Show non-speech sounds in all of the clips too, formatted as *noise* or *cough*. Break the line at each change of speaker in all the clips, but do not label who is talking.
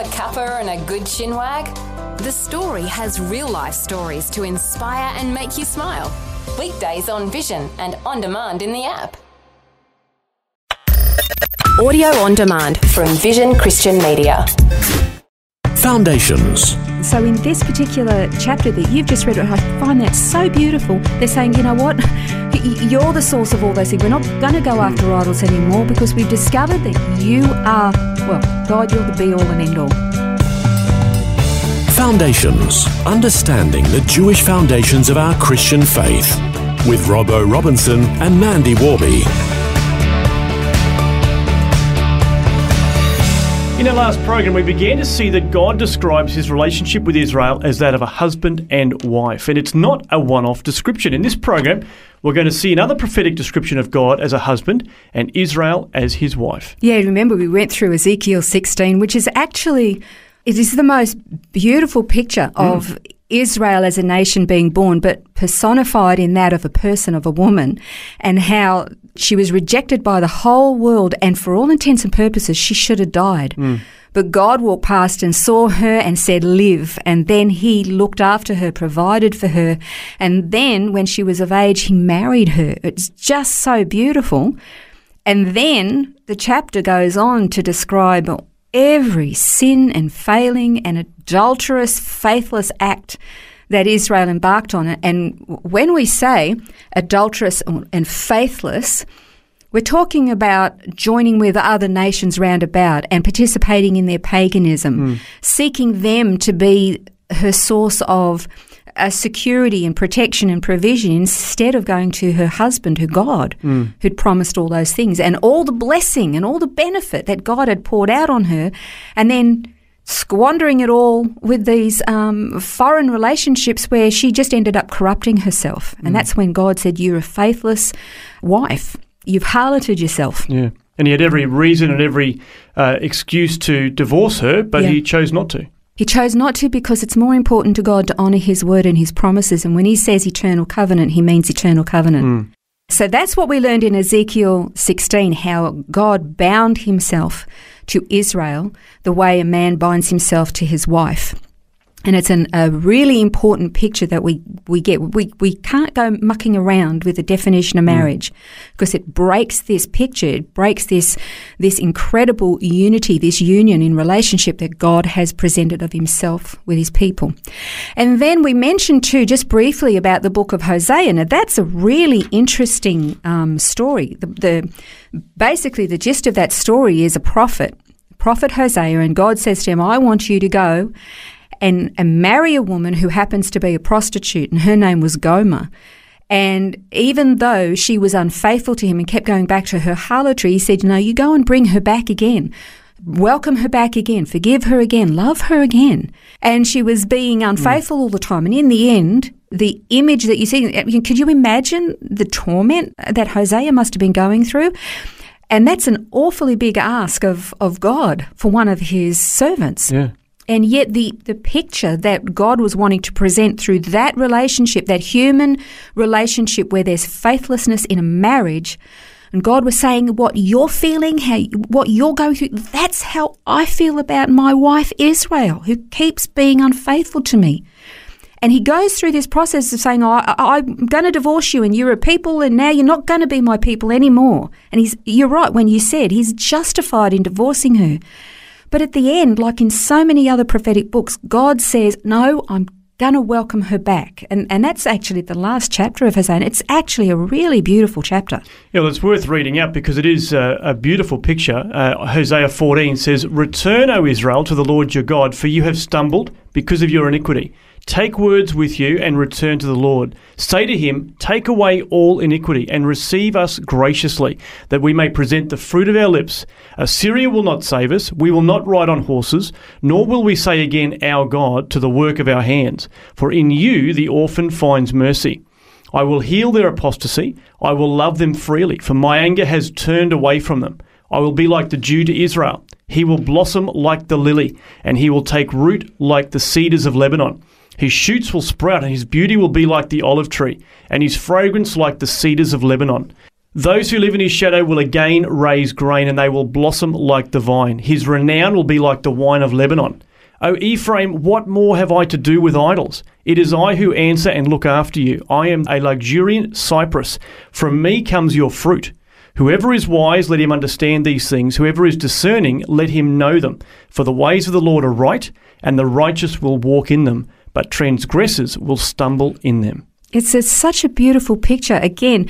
a cuppa and a good chinwag? The Story has real life stories to inspire and make you smile. Weekdays on Vision and on demand in the app. Audio on demand from Vision Christian Media.
Foundations.
So, in this particular chapter that you've just read, I find that so beautiful. They're saying, you know what? *laughs* You're the source of all those things. We're not going to go after idols anymore because we've discovered that you are, well, God, you're the be all and end all.
Foundations. Understanding the Jewish foundations of our Christian faith. With Robbo Robinson and Mandy Warby.
In our last program, we began to see that God describes his relationship with Israel as that of a husband and wife. And it's not a one off description. In this program, we're going to see another prophetic description of God as a husband and Israel as his wife.
Yeah, remember we went through Ezekiel 16, which is actually. It is the most beautiful picture of mm. Israel as a nation being born, but personified in that of a person, of a woman, and how she was rejected by the whole world, and for all intents and purposes, she should have died. Mm. But God walked past and saw her and said, Live. And then he looked after her, provided for her. And then when she was of age, he married her. It's just so beautiful. And then the chapter goes on to describe every sin and failing and adulterous, faithless act that Israel embarked on. And when we say adulterous and faithless, we're talking about joining with other nations round about and participating in their paganism, mm. seeking them to be her source of a security and protection and provision instead of going to her husband, her God, mm. who'd promised all those things and all the blessing and all the benefit that God had poured out on her, and then squandering it all with these um, foreign relationships where she just ended up corrupting herself. And mm. that's when God said, You're a faithless wife. You've harloted yourself.
Yeah. And he had every reason and every uh, excuse to divorce her, but yeah. he chose not to.
He chose not to because it's more important to God to honour His word and His promises. And when He says eternal covenant, He means eternal covenant. Mm. So that's what we learned in Ezekiel 16 how God bound Himself to Israel the way a man binds himself to his wife. And it's an, a really important picture that we, we get. We, we can't go mucking around with the definition of mm. marriage because it breaks this picture. It breaks this, this incredible unity, this union in relationship that God has presented of himself with his people. And then we mentioned too, just briefly about the book of Hosea. Now that's a really interesting um, story. The, the, basically the gist of that story is a prophet, prophet Hosea, and God says to him, I want you to go and, and marry a woman who happens to be a prostitute, and her name was Gomer. And even though she was unfaithful to him and kept going back to her harlotry, he said, No, you go and bring her back again. Welcome her back again. Forgive her again. Love her again. And she was being unfaithful mm. all the time. And in the end, the image that you see, could you imagine the torment that Hosea must have been going through? And that's an awfully big ask of, of God for one of his servants.
Yeah.
And yet, the, the picture that God was wanting to present through that relationship, that human relationship where there's faithlessness in a marriage, and God was saying, What you're feeling, how, what you're going through, that's how I feel about my wife Israel, who keeps being unfaithful to me. And he goes through this process of saying, oh, I, am going to divorce you and you're a people and now you're not going to be my people anymore. And he's, you're right when you said he's justified in divorcing her. But at the end, like in so many other prophetic books, God says, No, I'm going to welcome her back. And, and that's actually the last chapter of Hosea. It's actually a really beautiful chapter.
Yeah, well, it's worth reading out because it is a, a beautiful picture. Uh, Hosea 14 says, Return, O Israel, to the Lord your God, for you have stumbled because of your iniquity. Take words with you and return to the Lord. Say to him, Take away all iniquity and receive us graciously, that we may present the fruit of our lips. Assyria will not save us. We will not ride on horses, nor will we say again, Our God, to the work of our hands. For in you the orphan finds mercy. I will heal their apostasy. I will love them freely, for my anger has turned away from them. I will be like the dew to Israel. He will blossom like the lily, and he will take root like the cedars of Lebanon. His shoots will sprout, and his beauty will be like the olive tree, and his fragrance like the cedars of Lebanon. Those who live in his shadow will again raise grain, and they will blossom like the vine. His renown will be like the wine of Lebanon. O Ephraim, what more have I to do with idols? It is I who answer and look after you. I am a luxuriant cypress. From me comes your fruit. Whoever is wise, let him understand these things. Whoever is discerning, let him know them. For the ways of the Lord are right, and the righteous will walk in them, but transgressors will stumble in them.
It's a, such a beautiful picture. Again,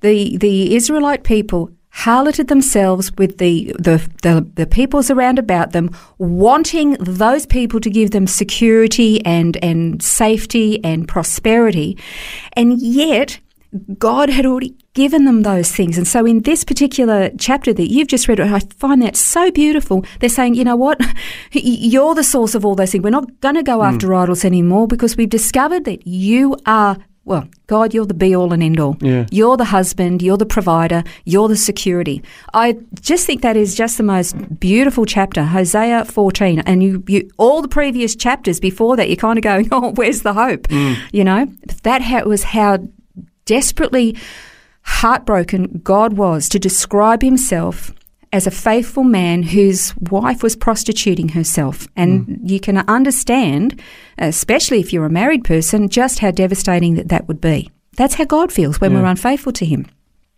the the Israelite people harloted themselves with the, the, the, the, peoples around about them, wanting those people to give them security and, and safety and prosperity. And yet, God had already given them those things. And so, in this particular chapter that you've just read, I find that so beautiful. They're saying, you know what? *laughs* You're the source of all those things. We're not going to go mm. after idols anymore because we've discovered that you are well, God, you're the be all and end all.
Yeah.
You're the husband, you're the provider, you're the security. I just think that is just the most beautiful chapter, Hosea 14. And you, you all the previous chapters before that, you're kind of going, *laughs* oh, where's the hope?
Mm.
You know, that was how desperately heartbroken God was to describe himself as a faithful man whose wife was prostituting herself. And mm. you can understand, especially if you're a married person, just how devastating that that would be. That's how God feels when yeah. we're unfaithful to Him.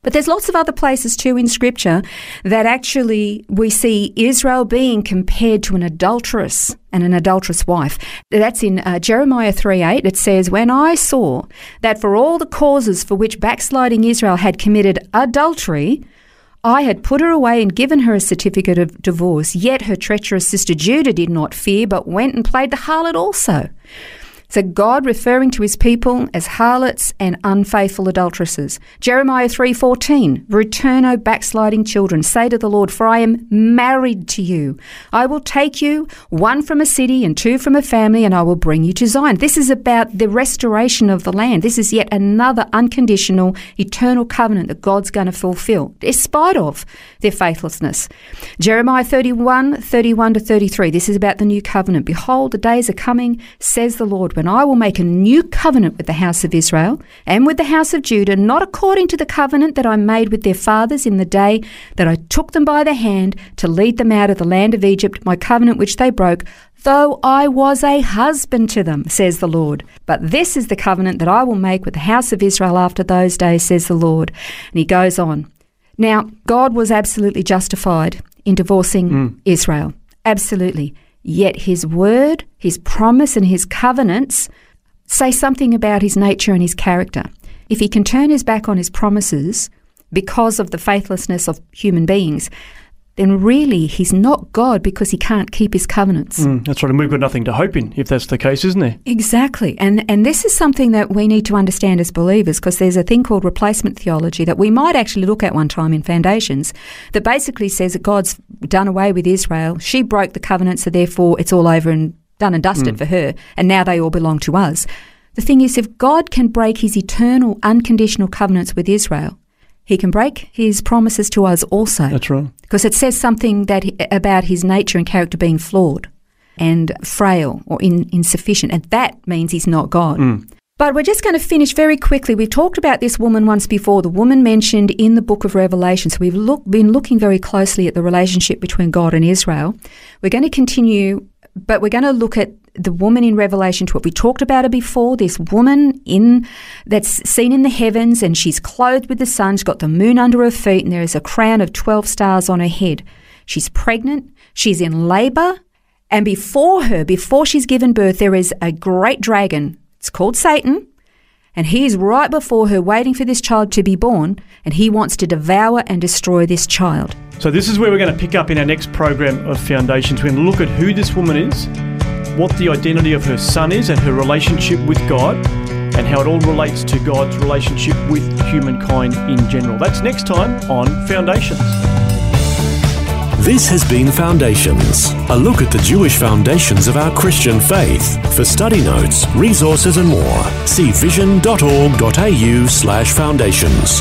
But there's lots of other places too in Scripture that actually we see Israel being compared to an adulteress and an adulterous wife. That's in uh, Jeremiah 3:8. It says, "When I saw that for all the causes for which backsliding Israel had committed adultery, I had put her away and given her a certificate of divorce, yet her treacherous sister Judah did not fear, but went and played the harlot also. So God referring to his people as harlots and unfaithful adulteresses. Jeremiah 3:14, "Return, O backsliding children, say to the Lord, for I am married to you. I will take you, one from a city and two from a family, and I will bring you to Zion." This is about the restoration of the land. This is yet another unconditional eternal covenant that God's going to fulfill, despite of their faithlessness. Jeremiah 31, 31 to 33. This is about the new covenant. Behold, the days are coming, says the Lord and I will make a new covenant with the house of Israel and with the house of Judah, not according to the covenant that I made with their fathers in the day that I took them by the hand to lead them out of the land of Egypt, my covenant which they broke, though I was a husband to them, says the Lord. But this is the covenant that I will make with the house of Israel after those days, says the Lord. And he goes on. Now, God was absolutely justified in divorcing mm. Israel. Absolutely. Yet his word, his promise, and his covenants say something about his nature and his character. If he can turn his back on his promises because of the faithlessness of human beings, then really he's not God because he can't keep his covenants.
Mm, that's right, and we've got nothing to hope in if that's the case, isn't there?
Exactly, and and this is something that we need to understand as believers because there's a thing called replacement theology that we might actually look at one time in foundations that basically says that God's done away with Israel. She broke the covenant, so therefore it's all over and done and dusted mm. for her, and now they all belong to us. The thing is, if God can break his eternal, unconditional covenants with Israel, he can break his promises to us also.
That's right.
Because it says something that about his nature and character being flawed and frail or in, insufficient, and that means he's not God.
Mm.
But we're just going to finish very quickly. We've talked about this woman once before, the woman mentioned in the book of Revelation. So we've look, been looking very closely at the relationship between God and Israel. We're going to continue, but we're going to look at the woman in Revelation 12. We talked about her before. This woman in that's seen in the heavens, and she's clothed with the sun. She's got the moon under her feet, and there is a crown of twelve stars on her head. She's pregnant. She's in labor, and before her, before she's given birth, there is a great dragon. It's called Satan. And he is right before her, waiting for this child to be born, and he wants to devour and destroy this child.
So, this is where we're going to pick up in our next program of Foundations. We're going to look at who this woman is what the identity of her son is and her relationship with God, and how it all relates to God's relationship with humankind in general. That's next time on Foundations.
This has been Foundations, a look at the Jewish foundations of our Christian faith. For study notes, resources, and more, see vision.org.au/slash foundations.